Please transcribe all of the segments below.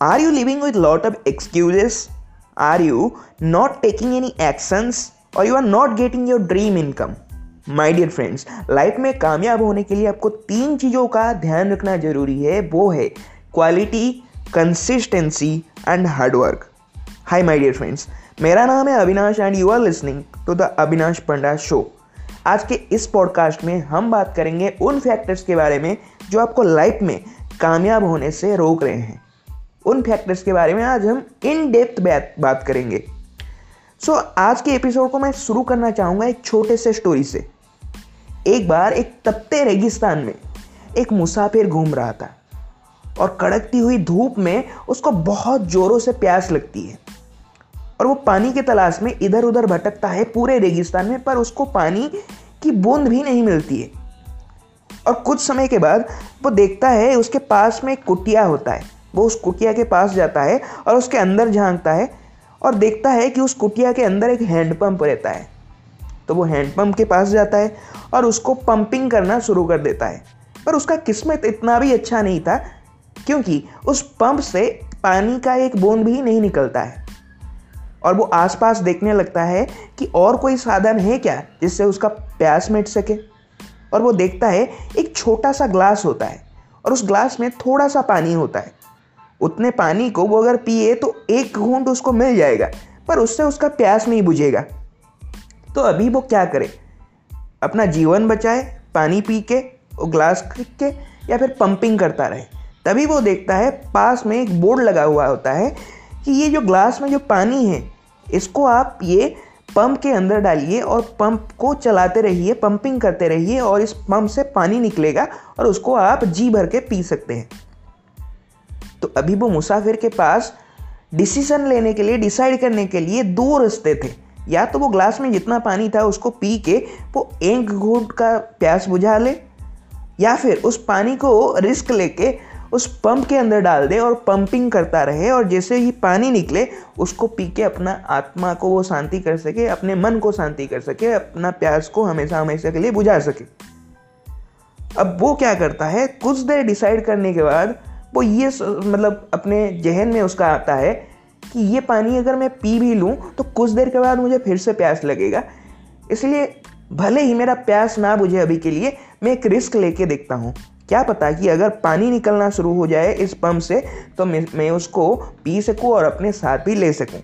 Are you living with lot of excuses? Are you not taking any actions? और you are not getting your dream income my dear friends life में कामयाब होने के लिए आपको तीन चीज़ों का ध्यान रखना ज़रूरी है। वो है quality consistency and hard work hi my dear friends मेरा नाम है Avinash and you are listening to the Avinash Panda show आज के इस पॉडकास्ट में हम बात करेंगे उन फैक्टर्स के बारे में जो आपको लाइफ में कामयाब होने से रोक रहे हैं। उन फैक्टर्स के बारे में आज हम इन डेप्थ बात करेंगे। सो so, आज के एपिसोड को मैं शुरू करना चाहूँगा एक छोटे से स्टोरी से। एक बार एक तपते रेगिस्तान में एक मुसाफिर घूम रहा था और कड़कती हुई धूप में उसको बहुत जोरों से प्यास लगती है और वो पानी के तलाश में इधर उधर भटकता है पूरे रेगिस्तान में पर उसको पानी की बूंद भी नहीं मिलती है। और कुछ समय के बाद वो देखता है उसके पास में एक कुटिया होता है। वो उस कुटिया के पास जाता है और उसके अंदर झांकता है और देखता है कि उस कुटिया के अंदर एक हैंडपम्प रहता है। तो वो हैंडपम्प के पास जाता है और उसको पंपिंग करना शुरू कर देता है। पर उसका किस्मत इतना भी अच्छा नहीं था क्योंकि उस पंप से पानी का एक बूंद भी नहीं निकलता है। और वो आसपास देखने लगता है कि और कोई साधन है क्या जिससे उसका प्यास मिट सके। और वो देखता है एक छोटा सा ग्लास होता है और उस ग्लास में थोड़ा सा पानी होता है। उतने पानी को वो अगर पिए तो एक घूंट उसको मिल जाएगा, पर उससे उसका प्यास नहीं बुझेगा। तो अभी वो क्या करे? अपना जीवन बचाए, पानी पी के, वो ग्लास के, या फिर पंपिंग करता रहे। तभी वो देखता है, पास में एक बोर्ड लगा हुआ होता है कि ये जो ग्लास में जो पानी है, इसको आप ये पंप के अंदर डालिए और पंप को चलाते रहिए, पंपिंग करते रहिए और इस पंप से पानी निकलेगा और उसको आप जी भर के पी सकते हैं। तो अभी वो मुसाफिर के पास डिसीज़न लेने के लिए डिसाइड करने के लिए दो रास्ते थे। या तो वो ग्लास में जितना पानी था उसको पी के वो एक घूट का प्यास बुझा ले, या फिर उस पानी को रिस्क लेके उस पंप के अंदर डाल दे और पंपिंग करता रहे और जैसे ही पानी निकले, उसको पी के अपना आत्मा को वो शांति कर सके, अपने मन को शांति कर सके, अपना प्यास को हमेशा हमेशा के लिए बुझा सके। अब वो क्या करता है, कुछ देर डिसाइड करने के बाद वो ये मतलब अपने जहन में उसका आता है कि ये पानी अगर मैं पी भी लूँ तो कुछ देर के बाद मुझे फिर से प्यास लगेगा। इसलिए भले ही मेरा प्यास ना बुझे अभी के लिए, मैं एक रिस्क लेके देखता हूँ। क्या पता कि अगर पानी निकलना शुरू हो जाए इस पंप से तो मैं मैं उसको पी सकूँ और अपने साथ भी ले सकूँ।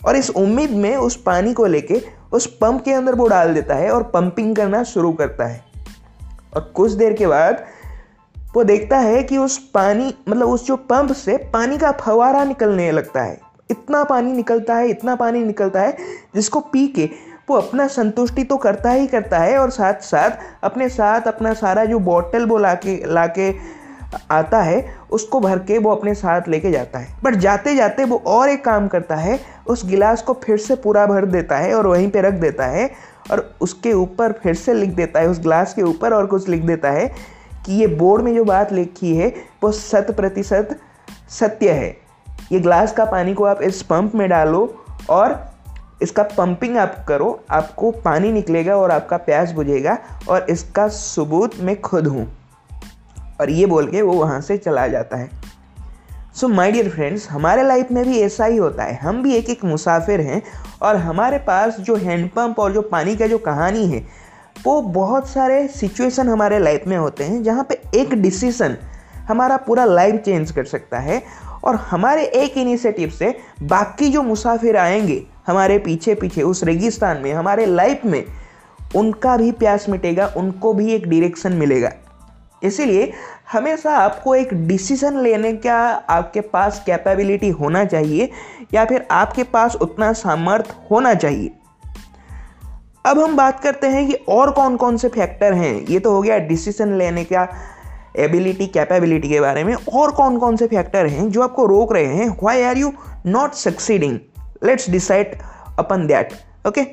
और इस उम्मीद में उस पानी को लेके उस पंप के अंदर वो डाल देता है और पंपिंग करना शुरू करता है। और कुछ देर के बाद वो देखता है कि उस पानी मतलब उस जो पंप से पानी का फवारा निकलने लगता है। इतना पानी निकलता है, इतना पानी निकलता है, जिसको पी के वो अपना संतुष्टि तो करता ही करता है और साथ साथ अपने साथ अपना सारा जो बॉटल वो ला के ला के आता है, उसको भर के वो अपने साथ लेके जाता है। बट जाते जाते वो और एक काम करता है, उस गिलास को फिर से पूरा भर देता है और वहीं पे रख देता है और उसके ऊपर फिर से लिख देता है, उस गिलास के ऊपर और कुछ लिख देता है कि ये बोर्ड में जो बात लिखी है, वो शत प्रतिशत सत्य है। ये ग्लास का पानी को आप इस पंप में डालो और इसका पंपिंग आप करो, आपको पानी निकलेगा और आपका प्यास बुझेगा और इसका सबूत मैं खुद हूँ। और ये बोल के वो वहाँ से चला जाता है। सो माय डियर फ्रेंड्स हमारे लाइफ में भी ऐसा ही होता है। हम भी एक एक मुसाफिर हैं और हमारे पास जो हैंडपम्प और जो पानी का जो कहानी है वो बहुत सारे सिचुएशन हमारे लाइफ में होते हैं जहाँ पे एक डिसीज़न हमारा पूरा लाइफ चेंज कर सकता है और हमारे एक इनिशिएटिव से बाकी जो मुसाफिर आएँगे हमारे पीछे पीछे उस रेगिस्तान में, हमारे लाइफ में, उनका भी प्यास मिटेगा, उनको भी एक डायरेक्शन मिलेगा। इसीलिए हमेशा आपको एक डिसीज़न लेने का आपके पास कैपेबिलिटी होना चाहिए या फिर आपके पास उतना सामर्थ्य होना चाहिए। अब हम बात करते हैं कि और कौन कौन से फैक्टर हैं। ये तो हो गया डिसीज़न लेने का एबिलिटी कैपेबिलिटी के बारे में। और कौन कौन से फैक्टर हैं जो आपको रोक रहे हैं। Why are you not succeeding let's decide upon that okay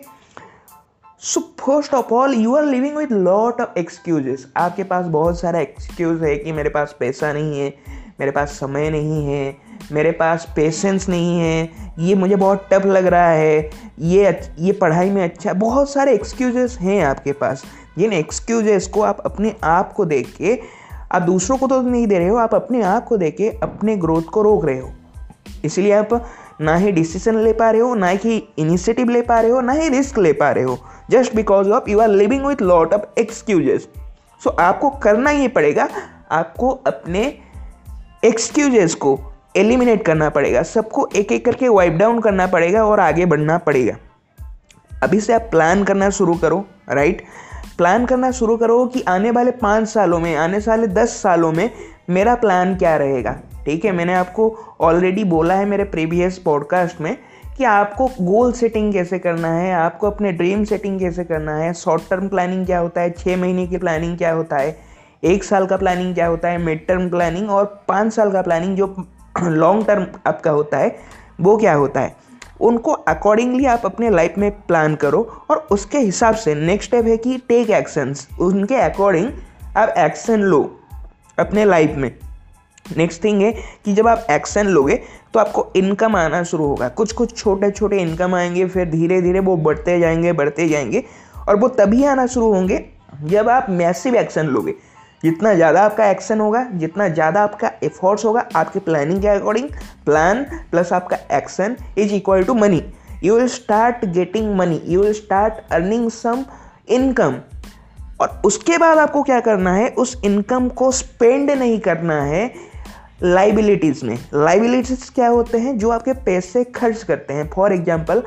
so first of all you are living with lot of excuses आपके पास बहुत सारा एक्सक्यूज है कि मेरे पास पैसा नहीं है। मेरे पास समय नहीं है, मेरे पास पेशेंस नहीं है, ये मुझे बहुत टफ लग रहा है, ये ये पढ़ाई में अच्छा बहुत सारे एक्सक्यूजेस हैं आपके पास। जिन एक्सक्यूजेस को आप अपने आप को देख के, आप दूसरों को तो नहीं दे रहे हो, आप अपने आप को देख के अपने ग्रोथ को रोक रहे हो। इसलिए आप ना ही डिसीज़न ले पा रहे हो, ना ही इनिशिएटिव ले पा रहे हो, ना ही रिस्क ले पा रहे हो। Just because of you are living with lot of excuses so आपको करना ही पड़ेगा, आपको अपने एक्सक्यूजेस को एलिमिनेट करना पड़ेगा। सबको एक एक करके वाइप डाउन करना पड़ेगा और आगे बढ़ना पड़ेगा। अभी से आप प्लान करना शुरू करो राइट प्लान करना शुरू करो कि आने वाले पाँच सालों में, आने वाले दस सालों में मेरा प्लान क्या रहेगा? ठीक है, मैंने आपको ऑलरेडी बोला है मेरे प्रीवियस पॉडकास्ट में कि आपको गोल सेटिंग कैसे करना है, आपको अपने ड्रीम सेटिंग कैसे करना है शॉर्ट टर्म प्लानिंग क्या होता है छः महीने की प्लानिंग क्या होता है एक साल का प्लानिंग क्या होता है? मिड टर्म प्लानिंग और पाँच साल का प्लानिंग जो लॉन्ग टर्म आपका होता है, वो क्या होता है? उनको अकॉर्डिंगली आप अपने लाइफ में प्लान करो और उसके हिसाब से नेक्स्ट स्टेप है कि टेक एक्शंस उनके अकॉर्डिंग आप एक्शन लो अपने लाइफ में। नेक्स्ट थिंग है कि जब आप एक्शन लोगे तो आपको इनकम आना शुरू होगा। कुछ कुछ छोटे छोटे इनकम आएँगे, फिर धीरे धीरे वो बढ़ते जाएँगे बढ़ते जाएँगे और वो तभी आना शुरू होंगे जब आप मैसिव एक्शन लोगे। जितना ज़्यादा आपका एक्शन होगा, जितना ज़्यादा आपका एफर्ट्स होगा, आपके प्लानिंग के अकॉर्डिंग प्लान प्लस आपका action is equal to money you will start getting money you will start earning some income और उसके बाद आपको क्या करना है? उस इनकम को स्पेंड नहीं करना है लाइबिलिटीज़ में. लाइबिलिटीज़ क्या होते हैं? जो आपके पैसे खर्च करते हैं. फॉर एग्ज़ाम्पल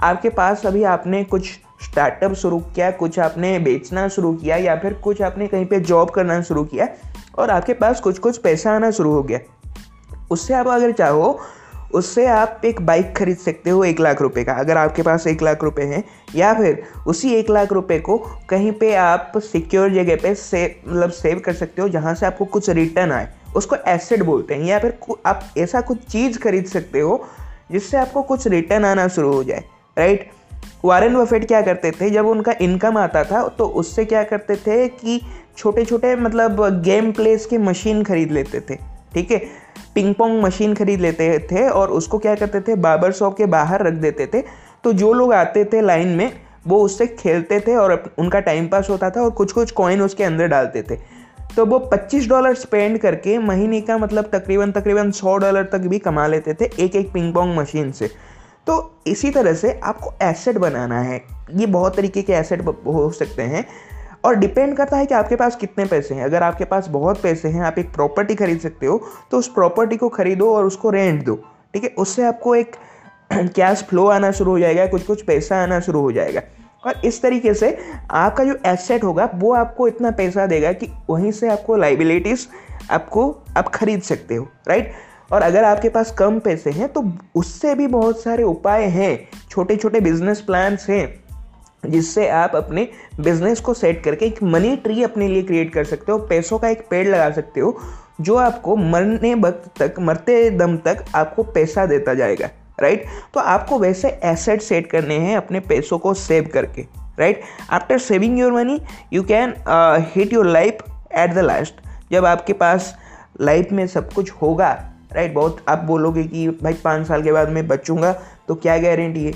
आपके पास अभी आपने कुछ स्टार्टअप शुरू किया, कुछ आपने बेचना शुरू किया या फिर कुछ आपने कहीं पे जॉब करना शुरू किया और आपके पास कुछ कुछ पैसा आना शुरू हो गया। उससे आप अगर चाहो, उससे आप एक बाइक खरीद सकते हो एक लाख रुपए का, अगर आपके पास एक लाख रुपए हैं। या फिर उसी एक लाख रुपए को कहीं पे आप सिक्योर जगह पे सेव मतलब सेव कर सकते हो, जहाँ से आपको कुछ रिटर्न आए। उसको एसेट बोलते हैं या फिर आप ऐसा कुछ चीज़ खरीद सकते हो, जिससे आपको कुछ रिटर्न आना शुरू हो जाए राइट वारेन बफेट क्या करते थे? जब उनका इनकम आता था तो उससे क्या करते थे कि छोटे छोटे मतलब गेम प्लेस के मशीन खरीद लेते थे, ठीक है? पिंग पोंग मशीन खरीद लेते थे और उसको क्या करते थे? बाबर शॉप के बाहर रख देते थे। तो जो लोग आते थे लाइन में, वो उससे खेलते थे और उनका टाइम पास होता था और कुछ कुछ कॉइन उसके अंदर डालते थे। तो वो 25 डॉलर स्पेंड करके महीने का मतलब तकरीबन तकरीबन 100 डॉलर तक भी कमा लेते थे एक एक पिंग पोंग मशीन से। तो इसी तरह से आपको एसेट बनाना है। ये बहुत तरीके के एसेट हो सकते हैं। और डिपेंड करता है कि आपके पास कितने पैसे हैं। अगर आपके पास बहुत पैसे हैं, आप एक प्रॉपर्टी खरीद सकते हो तो उस प्रॉपर्टी को खरीदो और उसको रेंट दो। ठीक है? उससे आपको एक कैश फ्लो आना शुरू हो जाएगा कुछ कुछ पैसा आना शुरू हो जाएगा। और इस तरीके से आपका जो एसेट होगा, वो आपको इतना पैसा देगा कि वहीं से आपको लाइबिलिटीज़ आपको आप खरीद सकते हो राइट और अगर आपके पास कम पैसे हैं तो उससे भी बहुत सारे उपाय हैं छोटे छोटे बिज़नेस प्लान्स हैं, जिससे आप अपने बिज़नेस को सेट करके एक मनी ट्री अपने लिए क्रिएट कर सकते हो, पैसों का एक पेड़ लगा सकते हो, जो आपको मरने वक्त तक, मरते दम तक आपको पैसा देता जाएगा राइट तो आपको वैसे एसेट सेट करने हैं अपने पैसों को सेव करके right after saving your money you can hit your life at the last जब आपके पास लाइफ में सब कुछ होगा राइट बहुत आप बोलोगे कि भाई पाँच साल के बाद मैं बचूँगा तो क्या गारंटी है?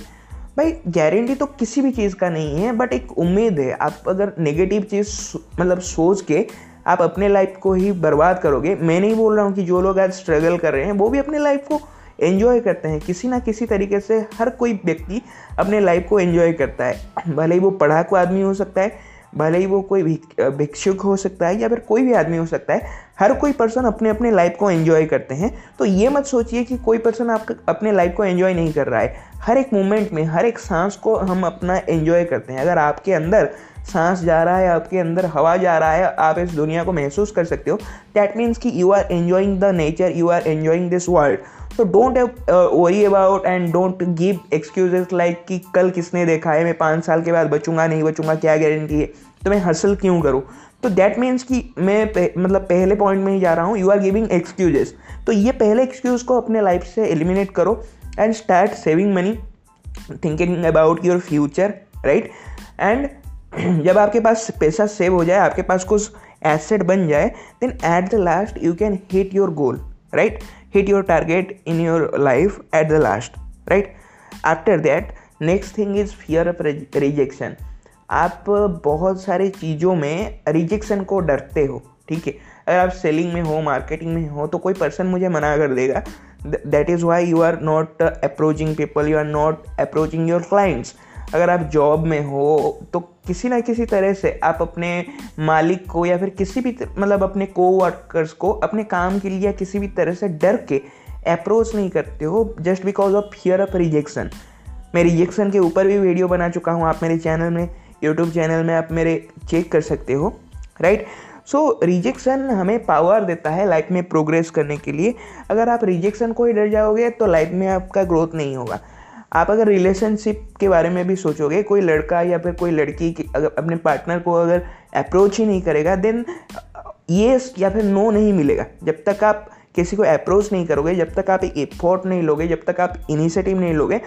भाई गारंटी तो किसी भी चीज़ का नहीं है बट एक उम्मीद है। आप अगर नेगेटिव चीज़ मतलब सोच के आप अपने लाइफ को ही बर्बाद करोगे, मैं नहीं बोल रहा हूँ कि जो लोग आज स्ट्रगल कर रहे हैं, वो भी अपने लाइफ को एंजॉय करते हैं। किसी ना किसी तरीके से हर कोई व्यक्ति अपने लाइफ को एंजॉय करता है। भले ही वो पढ़ाकू आदमी हो सकता है भले ही वो कोई भिक्षुक हो सकता है या फिर कोई भी आदमी हो सकता है, हर कोई पर्सन अपने अपने लाइफ को एंजॉय करते हैं। तो ये मत सोचिए कि कोई पर्सन आप अपने लाइफ को एंजॉय नहीं कर रहा है। हर एक मोमेंट में, हर एक सांस को हम अपना एंजॉय करते हैं। अगर आपके अंदर सांस जा रहा है, आपके अंदर हवा जा रहा है, आप इस दुनिया को महसूस कर सकते हो। दैट मीन्स कि you are enjoying the nature you are enjoying this world तो don't worry about and don't give excuses like कि कल किसने देखा है, मैं पाँच साल के बाद बचूँगा, नहीं बचूँगा, क्या गारंटी है? तो मैं हसल क्यों करूँ? तो दैट मीन्स कि मैं पे, मतलब पहले पॉइंट में ही जा रहा हूँ यू आर गिविंग एक्सक्यूजेस तो ये पहले एक्सक्यूज को अपने लाइफ से एलिमिनेट करो and start saving money thinking about your future right and जब आपके पास पैसा सेव हो जाए आपके पास कुछ एसेट बन जाए then at the last you can hit your goal right hit your target in your life at the last right after that next thing is fear of rejection. आप बहुत सारी चीज़ों में रिजेक्शन को डरते हो, ठीक है? अगर आप सेलिंग में हो मार्केटिंग में हो तो कोई पर्सन मुझे मना कर देगा that is why you are not approaching people you are not approaching your clients अगर आप जॉब में हो तो किसी ना किसी तरह से आप अपने मालिक को या फिर किसी भी मतलब अपने को वर्कर्स को, अपने काम के लिए या किसी भी तरह से डर के अप्रोच नहीं करते हो just because of fear of rejection मैं रिजेक्शन के ऊपर भी वीडियो बना चुका हूँ, आप मेरे चैनल में यूट्यूब चैनल में आप मेरे चेक कर सकते हो राइट सो रिजेक्शन हमें पावर देता है लाइफ में प्रोग्रेस करने के लिए। अगर आप रिजेक्शन को ही डर जाओगे तो लाइफ में आपका ग्रोथ नहीं होगा। आप अगर रिलेशनशिप के बारे में भी सोचोगे, कोई लड़का या फिर कोई लड़की अगर अपने पार्टनर को अगर अप्रोच ही नहीं करेगा देन ये या फिर नो नहीं मिलेगा। जब तक आप किसी को अप्रोच नहीं करोगे जब तक आप एक एफर्ट नहीं लोगे जब तक आप इनिशिएटिव नहीं लोगे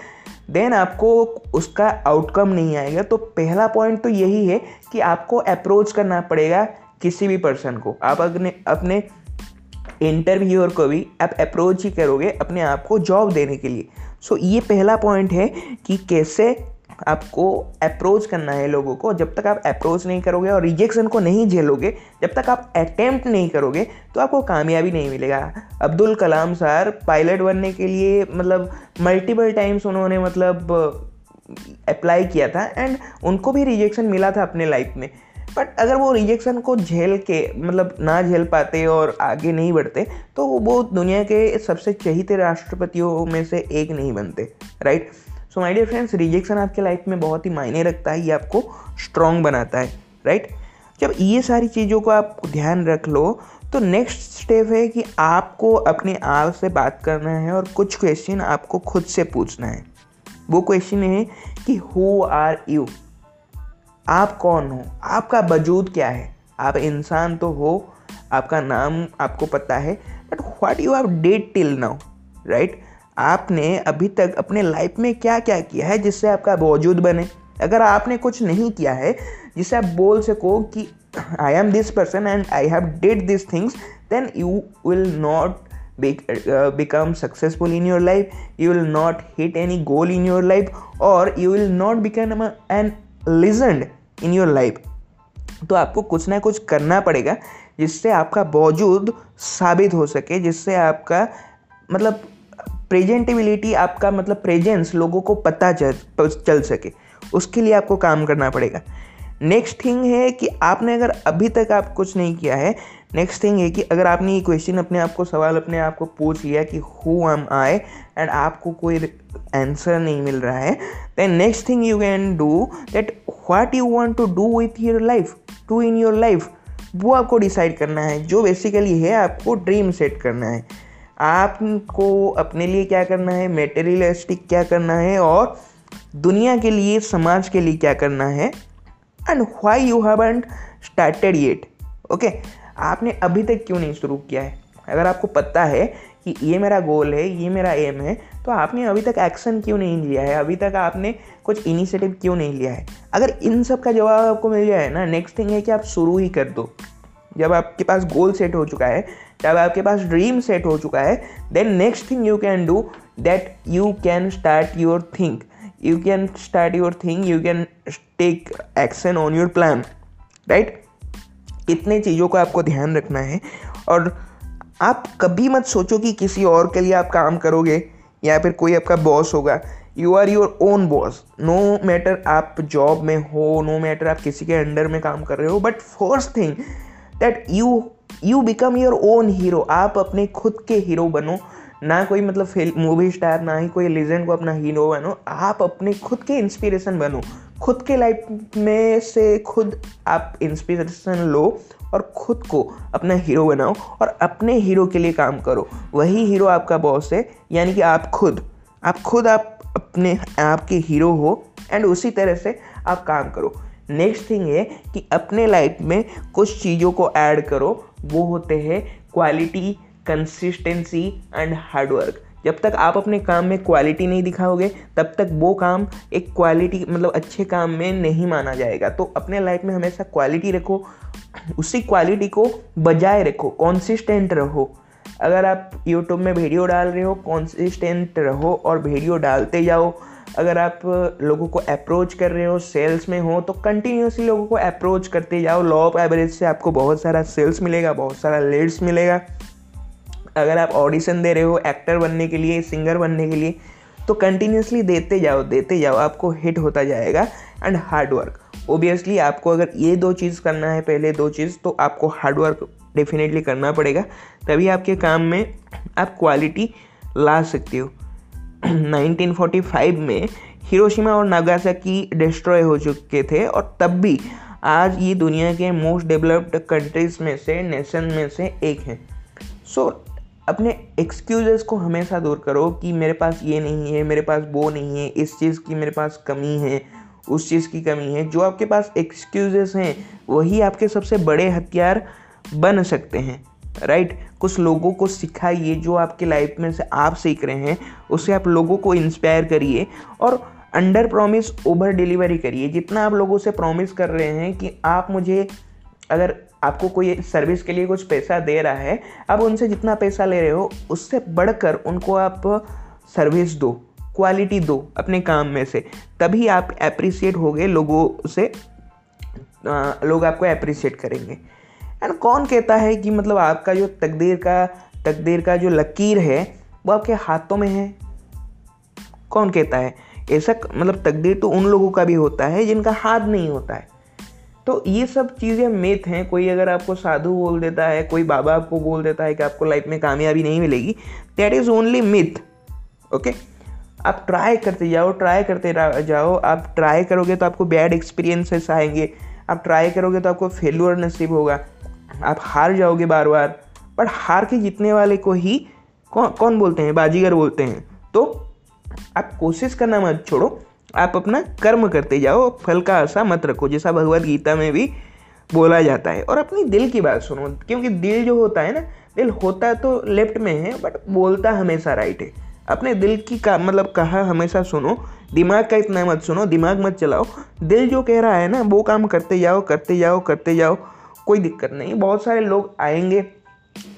देन आपको उसका आउटकम नहीं आएगा। तो पहला पॉइंट तो यही है कि आपको अप्रोच करना पड़ेगा किसी भी पर्सन को। आप अपने अपने इंटरव्यूअर को भी आप अप्रोच ही करोगे अपने आप को जॉब देने के लिए। सो so, ये पहला पॉइंट है कि कैसे आपको अप्रोच करना है लोगों को, जब तक आप अप्रोच नहीं करोगे और रिजेक्शन को नहीं झेलोगे, जब तक आप अटेम्प्ट नहीं करोगे तो आपको कामयाबी नहीं मिलेगा। अब्दुल कलाम सर पायलट बनने के लिए मतलब मल्टीपल टाइम्स उन्होंने मतलब अप्लाई किया था एंड उनको भी रिजेक्शन मिला था अपने लाइफ में। बट अगर वो रिजेक्शन को झेल के मतलब ना झेल पाते और आगे नहीं बढ़ते तो वो दुनिया के सबसे चहीते राष्ट्रपतियों में से एक नहीं बनते right so my dear friends rejection आपके लाइफ में बहुत ही मायने रखता है, ये आपको स्ट्रॉन्ग बनाता है राइट जब ये सारी चीज़ों को आप ध्यान रख लो तो नेक्स्ट स्टेप है कि आपको अपने आप से बात करना है और कुछ क्वेश्चन आपको खुद से पूछना है। वो क्वेश्चन है कि हु आर यू आप कौन हो? आपका वजूद क्या है? आप इंसान तो हो, आपका नाम आपको पता है but what you have did till now right आपने अभी तक अपने लाइफ में क्या क्या किया है जिससे आपका वजूद बने? अगर आपने कुछ नहीं किया है, जिससे आप बोल सको कि I am this person and I have did this things then you will not become successful in your life. You will not hit any goal in your life or you will not become an legend in your life. तो आपको कुछ ना कुछ करना पड़ेगा जिससे आपका वजूद साबित हो सके, जिससे आपका मतलब प्रेजेंटेबिलिटी आपका मतलब प्रेजेंस लोगों को पता चल चल सके, उसके लिए आपको काम करना पड़ेगा। नेक्स्ट थिंग है कि आपने अगर अभी तक आप कुछ नहीं किया है नेक्स्ट थिंग है कि अगर आपने ये क्वेश्चन अपने आप को, सवाल अपने आप को पूछ लिया कि हु एम आई एंड आपको कोई आंसर नहीं मिल रहा है then next thing you can do that what you want to do with your life to in your life वो आपको डिसाइड करना है, जो बेसिकली है आपको ड्रीम सेट करना है। आपको अपने लिए क्या करना है? मेटेरियलिस्टिक क्या करना है? और दुनिया के लिए, समाज के लिए क्या करना है? And why you haven't started yet okay आपने अभी तक क्यों नहीं शुरू किया है? अगर आपको पता है कि ये मेरा गोल है, ये मेरा एम है तो आपने अभी तक एक्शन क्यों नहीं लिया है? अभी तक आपने कुछ इनिशिएटिव क्यों नहीं लिया है? अगर इन सब का जवाब आपको मिल जाए ना नेक्स्ट थिंग है कि आप शुरू ही कर दो। जब आपके पास गोल सेट हो चुका है जब आपके पास ड्रीम सेट हो चुका है then next thing you can do that you can start your think you can start your thing you can take action on your plan right इतने चीज़ों को आपको ध्यान रखना है और आप कभी मत सोचो कि किसी और के लिए आप काम करोगे या फिर कोई आपका बॉस होगा। You are your own boss no matter आप जॉब में हो नो no मैटर आप किसी के अंडर में काम कर रहे हो but first thing that you you become your own hero आप अपने खुद के हीरो बनो। ना कोई मतलब मूवी स्टार ना ही कोई लेजेंड को अपना हीरो बनो। आप अपने खुद के इंस्पिरेशन बनो। खुद के लाइफ में से खुद आप इंस्पिरेशन लो और खुद को अपना हीरो बनाओ और अपने हीरो के लिए काम करो। वही हीरो आपका बॉस है, यानी कि आप खुद। आप खुद आप अपने, आपके हीरो हो एंड उसी तरह से आप काम करो। नेक्स्ट थिंग है कि अपने लाइफ में कुछ चीज़ों को ऐड करो। वो होते हैं क्वालिटी कंसिस्टेंसी एंड हार्डवर्क जब तक आप अपने काम में क्वालिटी नहीं दिखाओगे, तब तक वो काम एक क्वालिटी मतलब अच्छे काम में नहीं माना जाएगा। तो अपने लाइफ में हमेशा क्वालिटी रखो, उसी क्वालिटी को बजाय रखो कॉन्सिस्टेंट रहो। अगर आप यूट्यूब में वीडियो डाल रहे हो कॉन्सिस्टेंट रहो और वीडियो डालते जाओ। अगर आप लोगों को अप्रोच कर रहे हो सेल्स में हो तो कंटिन्यूसली लोगों को अप्रोच करते जाओ। लॉ ऑफ़ एवरेज से आपको बहुत सारा सेल्स मिलेगा, बहुत सारा लीड्स मिलेगा। अगर आप ऑडिशन दे रहे हो एक्टर बनने के लिए सिंगर बनने के लिए तो कंटिन्यूसली देते जाओ देते जाओ। आपको हिट होता जाएगा एंड हार्ड वर्क ओबियसली आपको अगर ये दो चीज़ करना है, पहले दो चीज़ तो आपको हार्ड वर्क डेफिनेटली करना पड़ेगा। तभी आपके काम में आप क्वालिटी ला सकते हो। 1945 में हिरोशिमा और नागासाकी डिस्ट्रॉय हो चुके थे और तब भी आज ये दुनिया के मोस्ट डेवलप्ड कंट्रीज़ में से नेशन में से एक हैं। सो so, अपने एक्सक्यूज़ को हमेशा दूर करो कि मेरे पास ये नहीं है मेरे पास वो नहीं है इस चीज़ की मेरे पास कमी है उस चीज़ की कमी है। जो आपके पास एक्सक्यूज़ हैं वही आपके सबसे बड़े हथियार बन सकते हैं। राइट? कुछ लोगों को सिखाइए जो आपके लाइफ में से आप सीख रहे हैं उससे आप लोगों को इंस्पायर करिए और अंडर प्रॉमिस ओवर डिलीवरी करिए। जितना आप लोगों से प्रॉमिस कर रहे हैं कि आप मुझे अगर आपको कोई सर्विस के लिए कुछ पैसा दे रहा है आप उनसे जितना पैसा ले रहे हो उससे बढ़कर उनको आप सर्विस दो क्वालिटी दो अपने काम में से। तभी आप अप्रिसिएट होगे लोगों से आ, लोग आपको अप्रिसिएट करेंगे। एंड कौन कहता है कि मतलब आपका जो तकदीर का तकदीर का जो लकीर है, वो आपके हाथों में है? कौन कहता है? ऐसा मतलब तकदीर तो उन लोगों का भी होता है जिनका हाथ नहीं होता है। तो ये सब चीज़ें मिथ हैं। कोई अगर आपको साधु बोल देता है, कोई बाबा आपको बोल देता है कि आपको लाइफ में कामयाबी नहीं मिलेगी that is only myth okay आप ट्राई करते जाओ ट्राई करते जाओ। आप ट्राई करोगे तो आपको बैड एक्सपीरियंसेस आएँगे। आप ट्राई करोगे तो आपको फेलुअर नसीब होगा। आप हार जाओगे बार बार बट हार के जीतने वाले को ही कौन कौन बोलते हैं? बाजीगर बोलते हैं। तो आप कोशिश करना मत छोड़ो, आप अपना कर्म करते जाओ, फल का आशा मत रखो, जैसा भगवत गीता में भी बोला जाता है। और अपनी दिल की बात सुनो, क्योंकि दिल जो होता है ना, दिल होता तो लेफ़्ट में है, बट बोलता हमेशा राइट है। अपने दिल की का मतलब कहा हमेशा सुनो, दिमाग का इतना मत सुनो, दिमाग मत चलाओ। दिल जो कह रहा है ना, वो काम करते जाओ करते जाओ करते जाओ। कोई दिक्कत नहीं। बहुत सारे लोग आएँगे,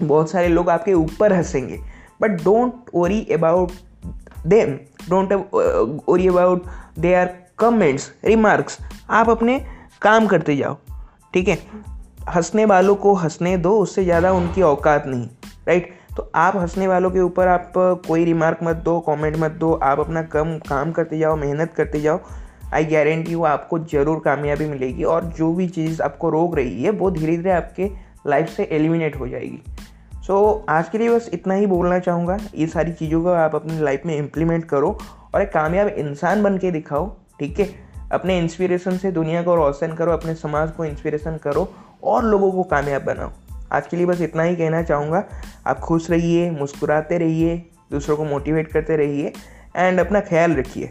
बहुत सारे लोग आपके ऊपर हंसेंगे। But don't worry about them don't worry about they are comments remarks आप अपने काम करते जाओ, ठीक है? हंसने वालों को हंसने दो, उससे ज़्यादा उनकी औकात नहीं राइट तो आप हंसने वालों के ऊपर आप कोई रिमार्क मत दो कमेंट मत दो। आप अपना कम, काम करते जाओ, मेहनत करते जाओ। आई गारंटी वो आपको ज़रूर कामयाबी मिलेगी और जो भी चीज़ आपको रोक रही है वो धीरे धीरे आपके लाइफ से एलिमिनेट हो जाएगी। सो so, आज के लिए बस इतना ही बोलना चाहूँगा। ये सारी चीज़ों को आप अपनी लाइफ में इम्प्लीमेंट करो और एक कामयाब इंसान बन के दिखाओ ठीक है? अपने इंस्पिरेशन से दुनिया को रोशन करो अपने समाज को इंस्पिरेशन करो और लोगों को कामयाब बनाओ। आज के लिए बस इतना ही कहना चाहूँगा। आप खुश रहिए मुस्कुराते रहिए दूसरों को मोटिवेट करते रहिए एंड अपना ख्याल रखिए।